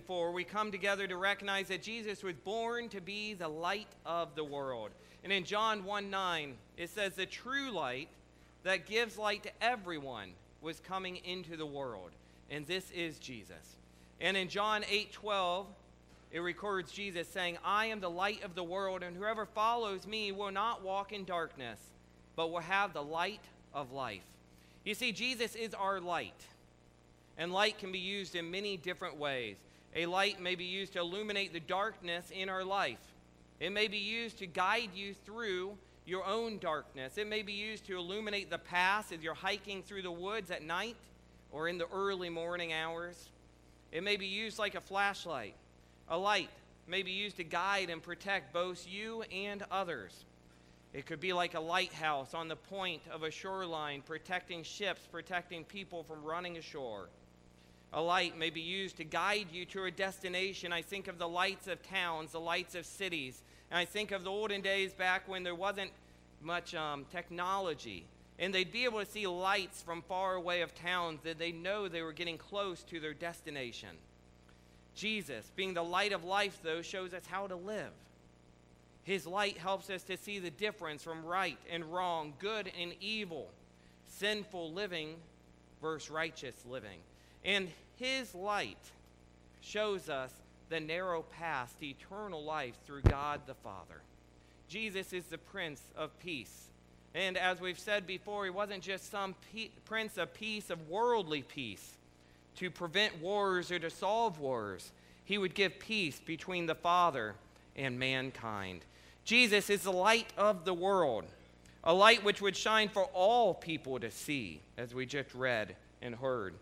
before, we come together to recognize that Jesus was born to be the light of the world. And in John 1 9, it says, The true light that gives light to everyone was coming into the world. And this is Jesus. And in John 8 12, it records Jesus saying, I am the light of the world, and whoever follows me will not walk in darkness, but will have the light of life. You see, Jesus is our light. And light can be used in many different ways. A light may be used to illuminate the darkness in our life. It may be used to guide you through your own darkness. It may be used to illuminate the path as you're hiking through the woods at night or in the early morning hours. It may be used like a flashlight. A light may be used to guide and protect both you and others. It could be like a lighthouse on the point of a shoreline, protecting ships, protecting people from running ashore. A light may be used to guide you to a destination. I think of the lights of towns, the lights of cities. And I think of the olden days back when there wasn't much um, technology. And they'd be able to see lights from far away of towns that they know they were getting close to their destination. Jesus, being the light of life, though, shows us how to live. His light helps us to see the difference from right and wrong, good and evil, sinful living versus righteous living. And his light shows us the narrow path to eternal life through God the Father. Jesus is the Prince of Peace. And as we've said before, he wasn't just some pe- Prince of Peace, of worldly peace, to prevent wars or to solve wars. He would give peace between the Father and mankind. Jesus is the light of the world, a light which would shine for all people to see, as we just read and heard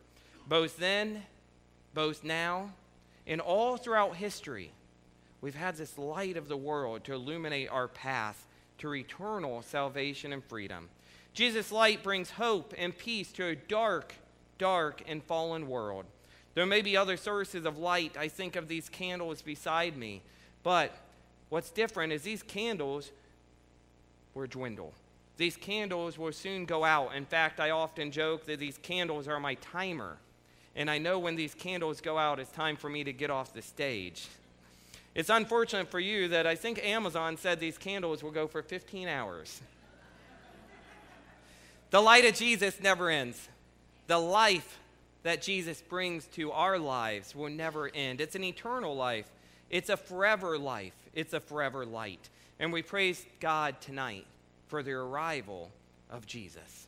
both then, both now, and all throughout history, we've had this light of the world to illuminate our path to eternal salvation and freedom. Jesus' light brings hope and peace to a dark, dark, and fallen world. There may be other sources of light. I think of these candles beside me. But what's different is these candles will dwindle. These candles will soon go out. In fact, I often joke that these candles are my timer and I know when these candles go out, it's time for me to get off the stage. It's unfortunate for you that I think Amazon said these candles will go for 15 hours. the light of Jesus never ends. The life that Jesus brings to our lives will never end. It's an eternal life, it's a forever life, it's a forever light. And we praise God tonight for the arrival of Jesus.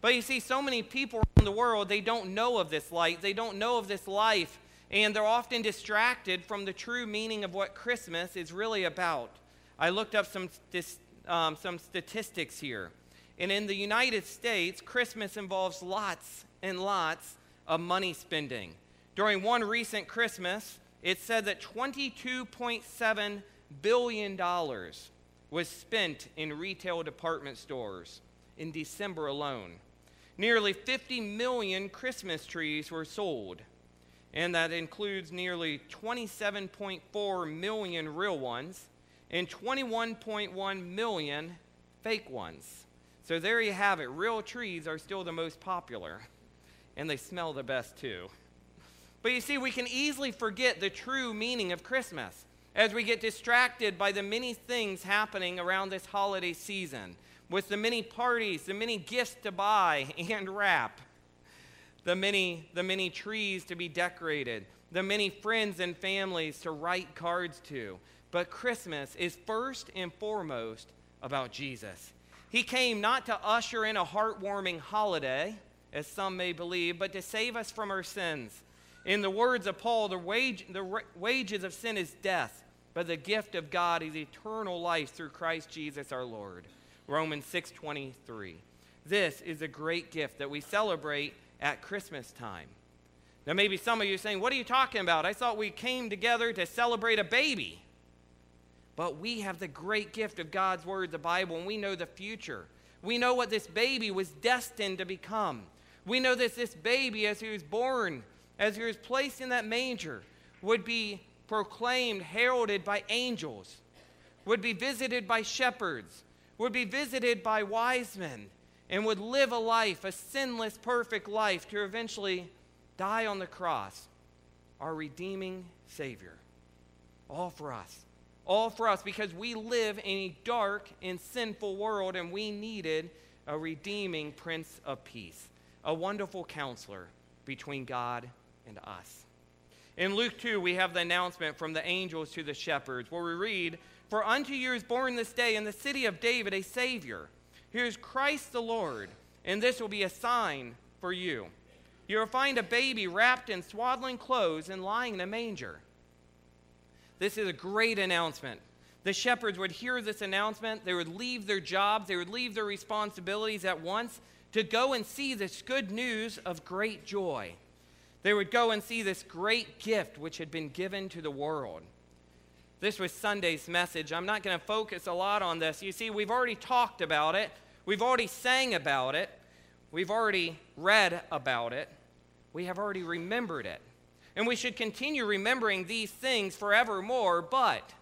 But you see, so many people around the world, they don't know of this light, they don't know of this life, and they're often distracted from the true meaning of what Christmas is really about. I looked up some, um, some statistics here. And in the United States, Christmas involves lots and lots of money spending. During one recent Christmas, it said that $22.7 billion was spent in retail department stores in December alone. Nearly 50 million Christmas trees were sold, and that includes nearly 27.4 million real ones and 21.1 million fake ones. So there you have it. Real trees are still the most popular, and they smell the best too. But you see, we can easily forget the true meaning of Christmas as we get distracted by the many things happening around this holiday season with the many parties, the many gifts to buy and wrap, the many, the many trees to be decorated, the many friends and families to write cards to. But Christmas is first and foremost about Jesus. He came not to usher in a heartwarming holiday, as some may believe, but to save us from our sins. In the words of Paul, the, wage, the wages of sin is death, but the gift of God is eternal life through Christ Jesus our Lord. Romans 6:23. This is a great gift that we celebrate at Christmas time. Now maybe some of you are saying, "What are you talking about? I thought we came together to celebrate a baby." But we have the great gift of God's word, the Bible, and we know the future. We know what this baby was destined to become. We know that this baby, as he was born, as he was placed in that manger, would be proclaimed, heralded by angels, would be visited by shepherds, would be visited by wise men and would live a life, a sinless, perfect life, to eventually die on the cross our redeeming Savior. All for us. All for us because we live in a dark and sinful world and we needed a redeeming Prince of Peace, a wonderful counselor between God and us. In Luke 2, we have the announcement from the angels to the shepherds where we read, For unto you is born this day in the city of David a Savior. Here is Christ the Lord, and this will be a sign for you. You will find a baby wrapped in swaddling clothes and lying in a manger. This is a great announcement. The shepherds would hear this announcement, they would leave their jobs, they would leave their responsibilities at once to go and see this good news of great joy. They would go and see this great gift which had been given to the world. This was Sunday's message. I'm not going to focus a lot on this. You see, we've already talked about it, we've already sang about it, we've already read about it, we have already remembered it. And we should continue remembering these things forevermore, but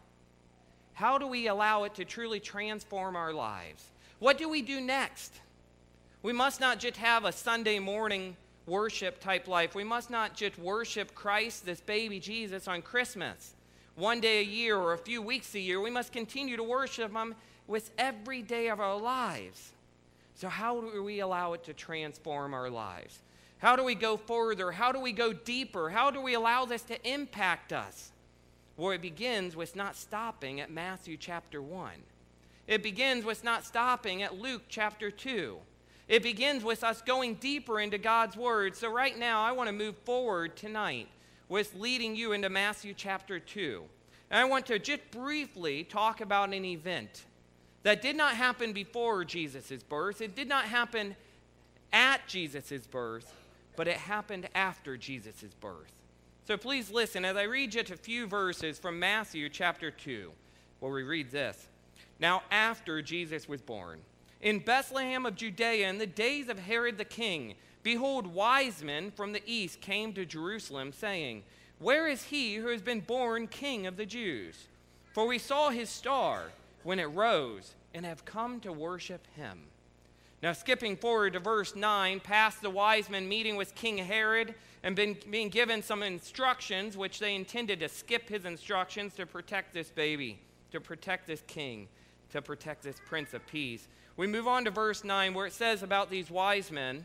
how do we allow it to truly transform our lives? What do we do next? We must not just have a Sunday morning worship type life. We must not just worship Christ, this baby Jesus, on Christmas, one day a year or a few weeks a year. We must continue to worship Him with every day of our lives. So, how do we allow it to transform our lives? How do we go further? How do we go deeper? How do we allow this to impact us? Well, it begins with not stopping at Matthew chapter 1. It begins with not stopping at Luke chapter 2. It begins with us going deeper into God's Word. So, right now, I want to move forward tonight with leading you into Matthew chapter 2. And I want to just briefly talk about an event that did not happen before Jesus' birth, it did not happen at Jesus' birth, but it happened after Jesus' birth. So please listen as I read just a few verses from Matthew chapter 2, where we read this. Now, after Jesus was born, in Bethlehem of Judea, in the days of Herod the king, behold, wise men from the east came to Jerusalem, saying, Where is he who has been born king of the Jews? For we saw his star when it rose and have come to worship him. Now, skipping forward to verse 9, past the wise men meeting with King Herod and been, being given some instructions, which they intended to skip his instructions to protect this baby, to protect this king, to protect this prince of peace. We move on to verse 9, where it says about these wise men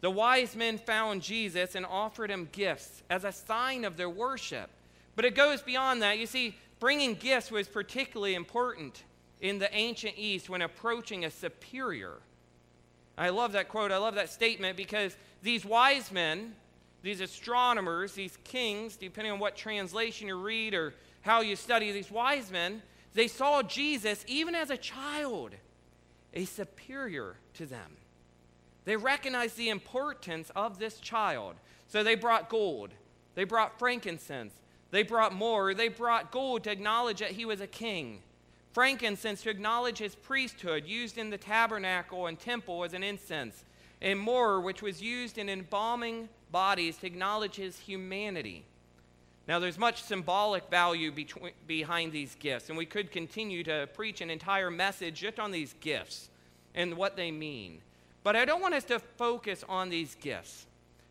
The wise men found Jesus and offered him gifts as a sign of their worship. But it goes beyond that. You see, bringing gifts was particularly important in the ancient East when approaching a superior. I love that quote. I love that statement because these wise men, these astronomers, these kings, depending on what translation you read or how you study, these wise men, they saw Jesus even as a child, a superior to them. They recognized the importance of this child. So they brought gold, they brought frankincense, they brought myrrh, they brought gold to acknowledge that he was a king frankincense to acknowledge his priesthood, used in the tabernacle and temple as an incense, and myrrh, which was used in embalming bodies to acknowledge his humanity. Now, there's much symbolic value between, behind these gifts, and we could continue to preach an entire message just on these gifts and what they mean. But I don't want us to focus on these gifts.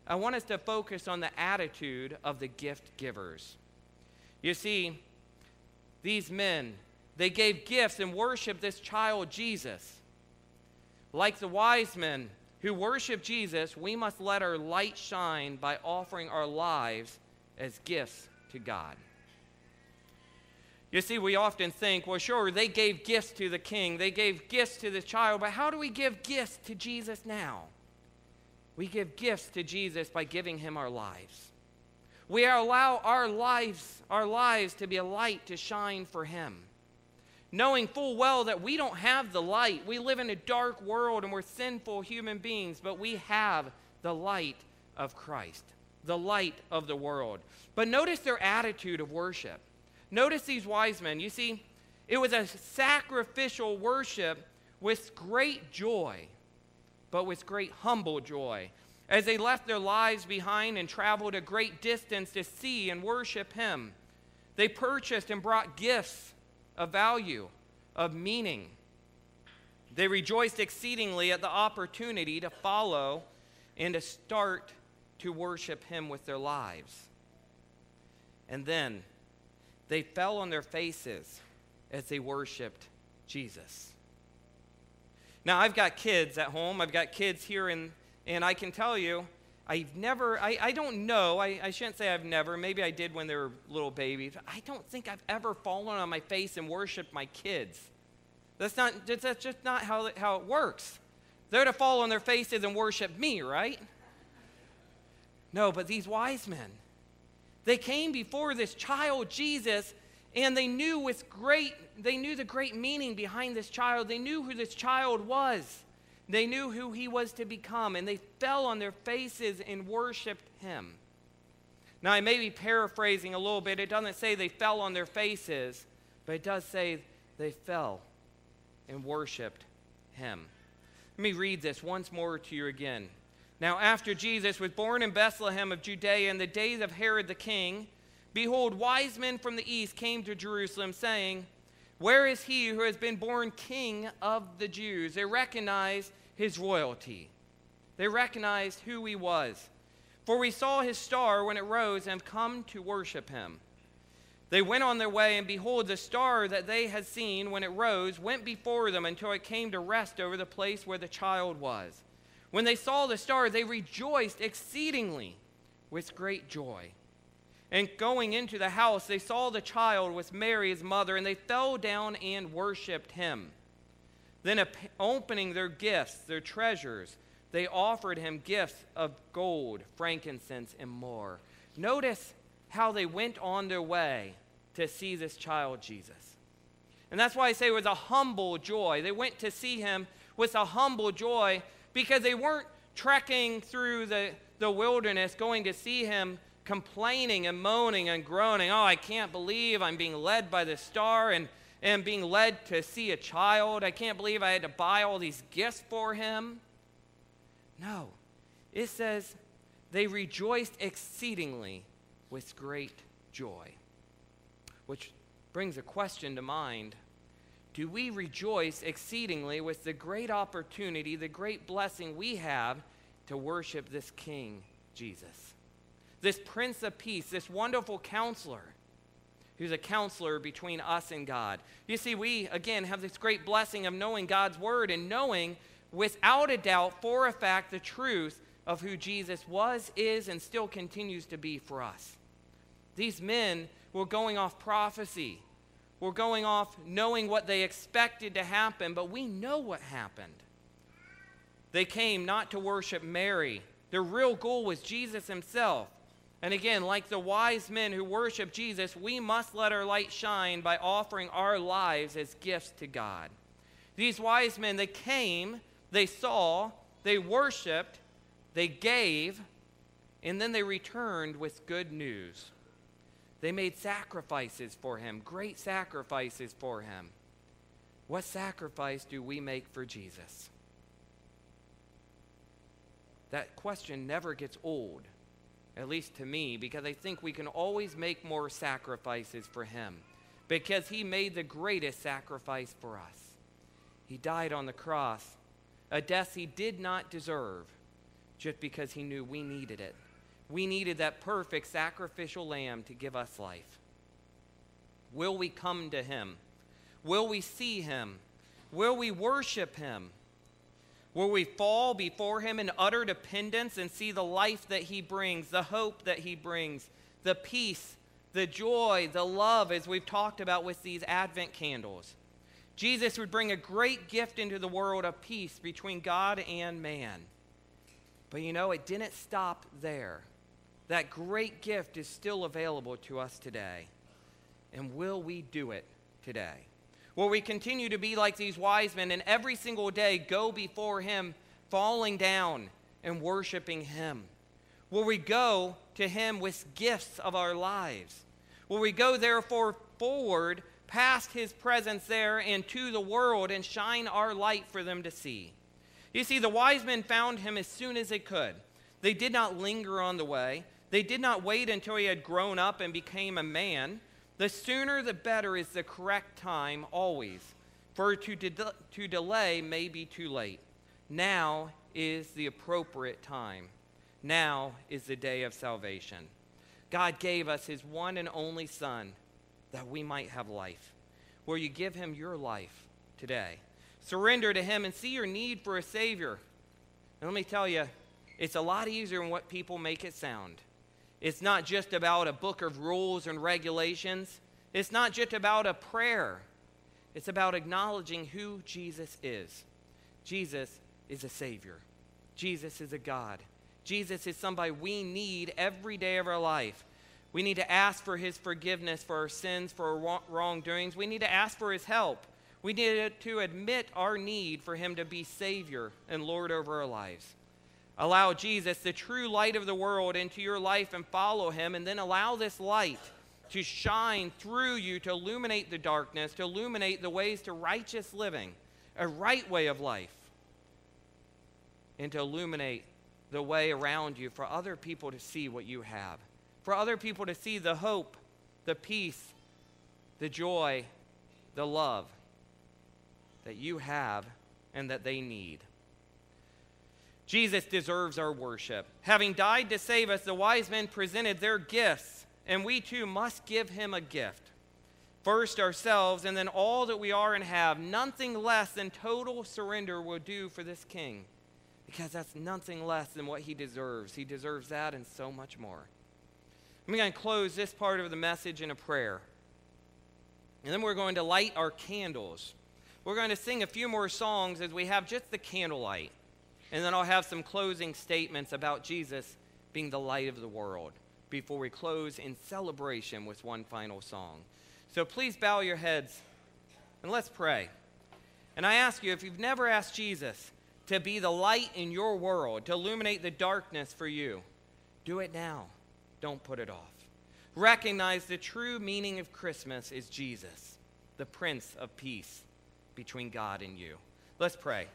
I want us to focus on the attitude of the gift givers. You see, these men, they gave gifts and worshiped this child Jesus. Like the wise men who worship Jesus, we must let our light shine by offering our lives as gifts to God. You see, we often think, well, sure, they gave gifts to the king, they gave gifts to the child, but how do we give gifts to Jesus now? We give gifts to Jesus by giving him our lives. We allow our lives, our lives to be a light to shine for him knowing full well that we don't have the light. We live in a dark world and we're sinful human beings, but we have the light of Christ. the light of the world. But notice their attitude of worship. Notice these wise men. You see, it was a sacrificial worship with great joy, but with great humble joy. As they left their lives behind and traveled a great distance to see and worship Him, they purchased and brought gifts of value, of meaning. They rejoiced exceedingly at the opportunity to follow and to start to worship Him with their lives. And then they fell on their faces as they worshiped Jesus. Now, I've got kids at home. I've got kids here, in, and I can tell you, I've never, I, I don't know, I, I shouldn't say I've never, maybe I did when they were little babies. I don't think I've ever fallen on my face and worshiped my kids. That's, not, that's just not how, how it works. They're to fall on their faces and worship me, right? No, but these wise men, they came before this child Jesus and they knew with great they knew the great meaning behind this child. They knew who this child was. They knew who he was to become and they fell on their faces and worshiped him. Now I may be paraphrasing a little bit. It doesn't say they fell on their faces, but it does say they fell and worshiped him. Let me read this once more to you again. Now, after Jesus was born in Bethlehem of Judea in the days of Herod the king, behold, wise men from the east came to Jerusalem, saying, Where is he who has been born king of the Jews? They recognized his royalty, they recognized who he was. For we saw his star when it rose and have come to worship him. They went on their way, and behold, the star that they had seen when it rose went before them until it came to rest over the place where the child was. When they saw the star, they rejoiced exceedingly with great joy. And going into the house, they saw the child with Mary, his mother, and they fell down and worshiped him. Then, opening their gifts, their treasures, they offered him gifts of gold, frankincense, and myrrh. Notice how they went on their way to see this child Jesus. And that's why I say it was a humble joy. They went to see him with a humble joy because they weren't trekking through the, the wilderness going to see him complaining and moaning and groaning. Oh, I can't believe I'm being led by the star and, and being led to see a child. I can't believe I had to buy all these gifts for him. No, it says they rejoiced exceedingly with great joy. Which brings a question to mind do we rejoice exceedingly with the great opportunity, the great blessing we have to worship this King, Jesus? This Prince of Peace, this wonderful counselor who's a counselor between us and God. You see, we, again, have this great blessing of knowing God's word and knowing without a doubt, for a fact, the truth of who Jesus was, is, and still continues to be for us. These men were going off prophecy were going off knowing what they expected to happen, but we know what happened. They came not to worship Mary. Their real goal was Jesus himself. And again, like the wise men who worship Jesus, we must let our light shine by offering our lives as gifts to God. These wise men, they came, they saw, they worshiped, they gave, and then they returned with good news. They made sacrifices for him, great sacrifices for him. What sacrifice do we make for Jesus? That question never gets old, at least to me, because I think we can always make more sacrifices for him because he made the greatest sacrifice for us. He died on the cross, a death he did not deserve, just because he knew we needed it we needed that perfect sacrificial lamb to give us life. Will we come to him? Will we see him? Will we worship him? Will we fall before him in utter dependence and see the life that he brings, the hope that he brings, the peace, the joy, the love, as we've talked about with these Advent candles? Jesus would bring a great gift into the world of peace between God and man. But you know, it didn't stop there that great gift is still available to us today. And will we do it today? Will we continue to be like these wise men and every single day go before Him, falling down and worshiping Him? Will we go to him with gifts of our lives. Will we go therefore forward past his presence there and to the world and shine our light for them to see? You see, the wise men found him as soon as they could. They did not linger on the way. They did not wait until he had grown up and became a man. The sooner the better is the correct time always, for to, de- to delay may be too late. Now is the appropriate time. Now is the day of salvation. God gave us his one and only Son that we might have life. Will you give him your life today? Surrender to him and see your need for a Savior. And let me tell you, it's a lot easier than what people make it sound. It's not just about a book of rules and regulations, it's not just about a prayer. It's about acknowledging who Jesus is. Jesus is a Savior, Jesus is a God. Jesus is somebody we need every day of our life. We need to ask for his forgiveness for our sins, for our wrongdoings. We need to ask for his help. We need to admit our need for him to be Savior and Lord over our lives. Allow Jesus, the true light of the world, into your life and follow him, and then allow this light to shine through you to illuminate the darkness, to illuminate the ways to righteous living, a right way of life, and to illuminate the way around you for other people to see what you have, for other people to see the hope, the peace, the joy, the love that you have and that they need. Jesus deserves our worship. Having died to save us, the wise men presented their gifts, and we too must give him a gift. First, ourselves, and then all that we are and have. Nothing less than total surrender will do for this king, because that's nothing less than what he deserves. He deserves that and so much more. I'm going to close this part of the message in a prayer. And then we're going to light our candles. We're going to sing a few more songs as we have just the candlelight. And then I'll have some closing statements about Jesus being the light of the world before we close in celebration with one final song. So please bow your heads and let's pray. And I ask you, if you've never asked Jesus to be the light in your world, to illuminate the darkness for you, do it now. Don't put it off. Recognize the true meaning of Christmas is Jesus, the Prince of Peace between God and you. Let's pray.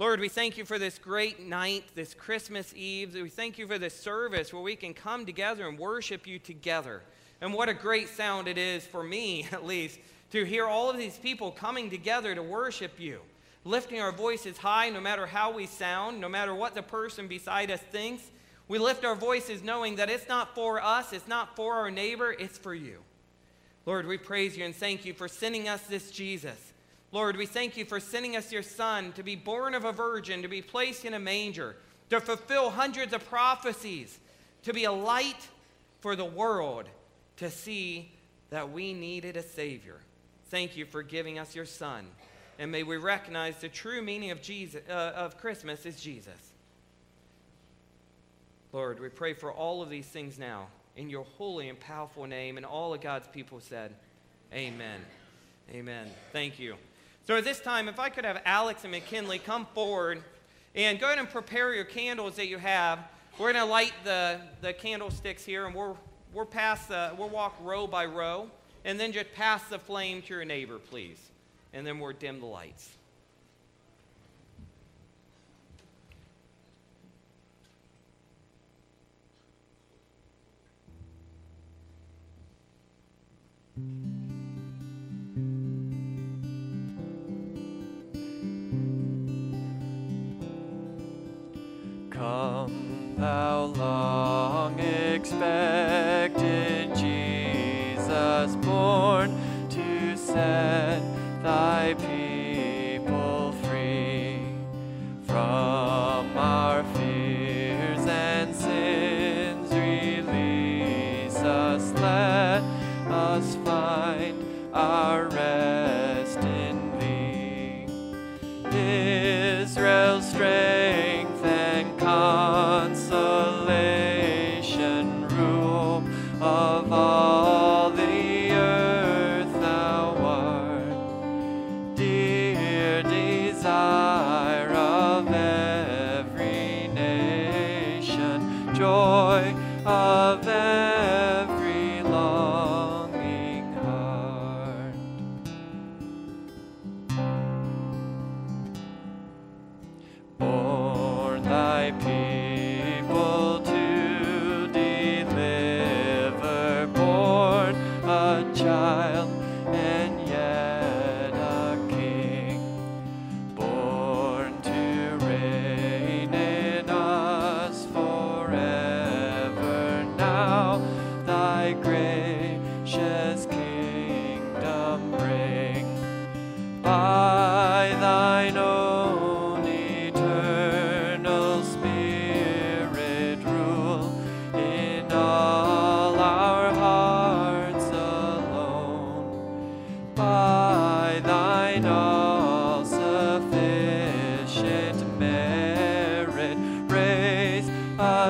Lord, we thank you for this great night, this Christmas Eve. We thank you for this service where we can come together and worship you together. And what a great sound it is for me, at least, to hear all of these people coming together to worship you, lifting our voices high no matter how we sound, no matter what the person beside us thinks. We lift our voices knowing that it's not for us, it's not for our neighbor, it's for you. Lord, we praise you and thank you for sending us this Jesus Lord, we thank you for sending us your Son to be born of a virgin, to be placed in a manger, to fulfill hundreds of prophecies, to be a light for the world, to see that we needed a Savior. Thank you for giving us your Son. And may we recognize the true meaning of, Jesus, uh, of Christmas is Jesus. Lord, we pray for all of these things now in your holy and powerful name. And all of God's people said, Amen. Amen. Thank you. So at this time, if I could have Alex and McKinley come forward and go ahead and prepare your candles that you have. We're going to light the, the candlesticks here, and we're, we're past the, we'll walk row by row, and then just pass the flame to your neighbor, please. And then we'll dim the lights. Come, thou long expected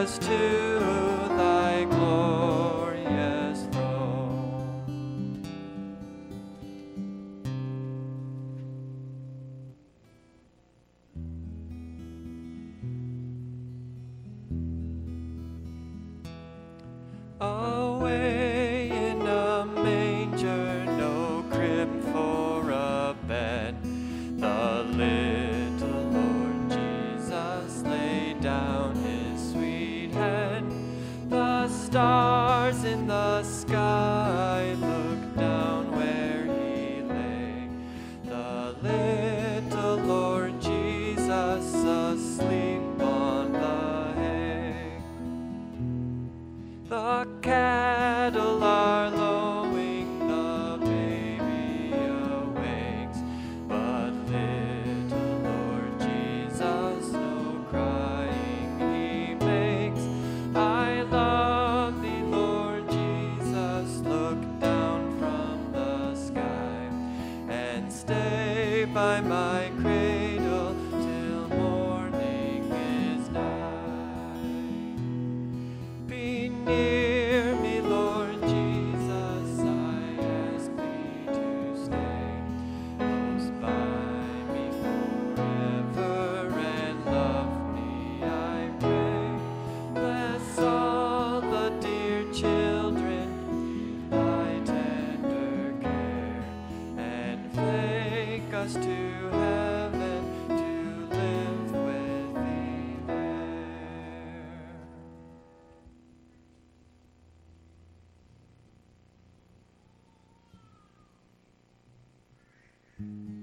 was too. Mm-hmm.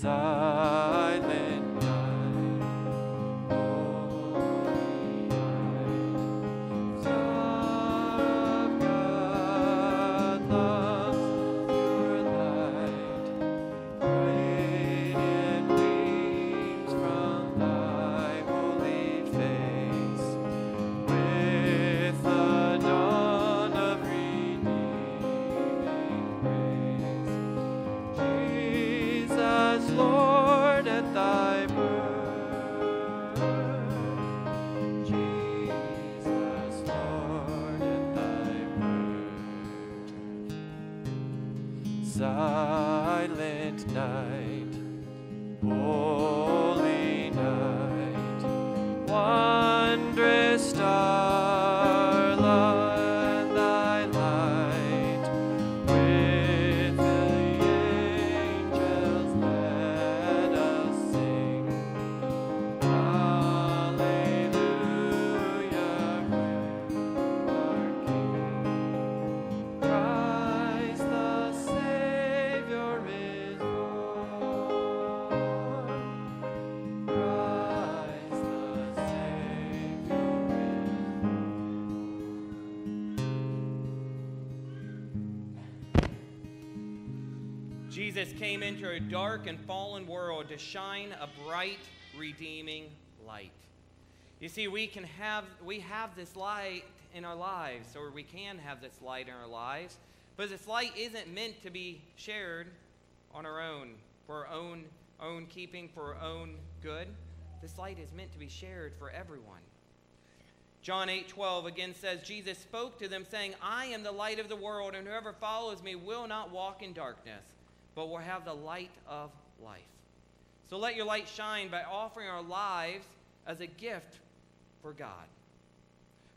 desire. Jesus came into a dark and fallen world to shine a bright, redeeming light. You see, we can have we have this light in our lives, or we can have this light in our lives, but this light isn't meant to be shared on our own, for our own own keeping, for our own good. This light is meant to be shared for everyone. John 8 12 again says, Jesus spoke to them, saying, I am the light of the world, and whoever follows me will not walk in darkness, but will have the light of life. So let your light shine by offering our lives as a gift for God.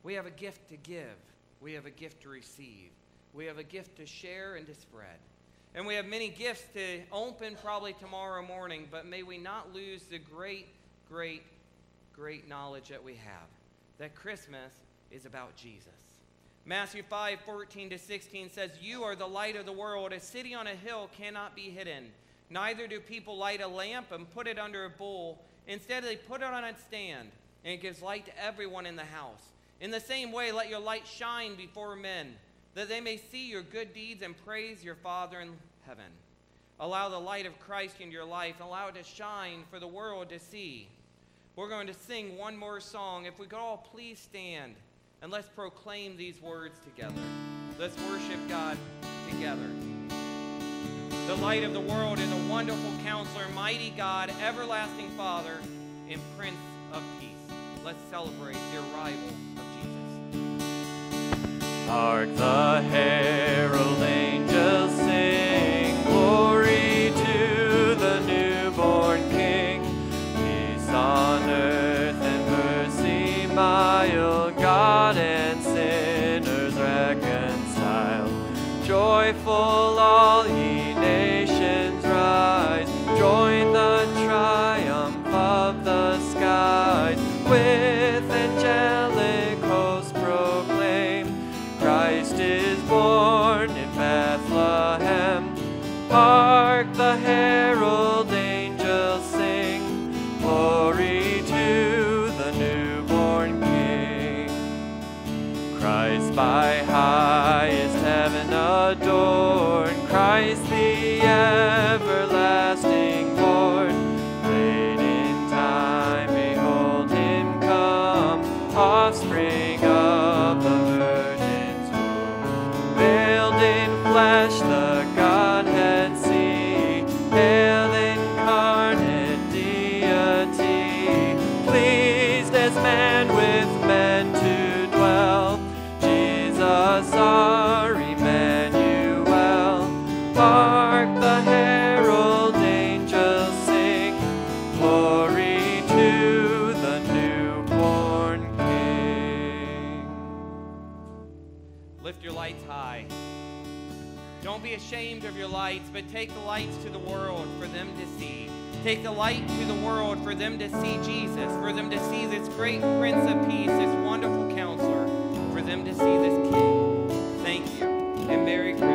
We have a gift to give, we have a gift to receive, we have a gift to share and to spread. And we have many gifts to open probably tomorrow morning, but may we not lose the great, great, great knowledge that we have that Christmas is about Jesus. Matthew 5 14 to 16 says, You are the light of the world. A city on a hill cannot be hidden. Neither do people light a lamp and put it under a bowl. Instead, they put it on its stand, and it gives light to everyone in the house. In the same way, let your light shine before men, that they may see your good deeds and praise your Father in heaven. Allow the light of Christ in your life, allow it to shine for the world to see. We're going to sing one more song. If we could all please stand and let's proclaim these words together. Let's worship God together. The light of the world is a wonderful counselor, mighty God, everlasting Father, and Prince of Peace. Let's celebrate the arrival of Jesus. Hark the herald Joyful all ashamed of your lights, but take the lights to the world for them to see. Take the light to the world for them to see Jesus, for them to see this great Prince of Peace, this wonderful counselor, for them to see this King. Thank you, and Merry Christmas.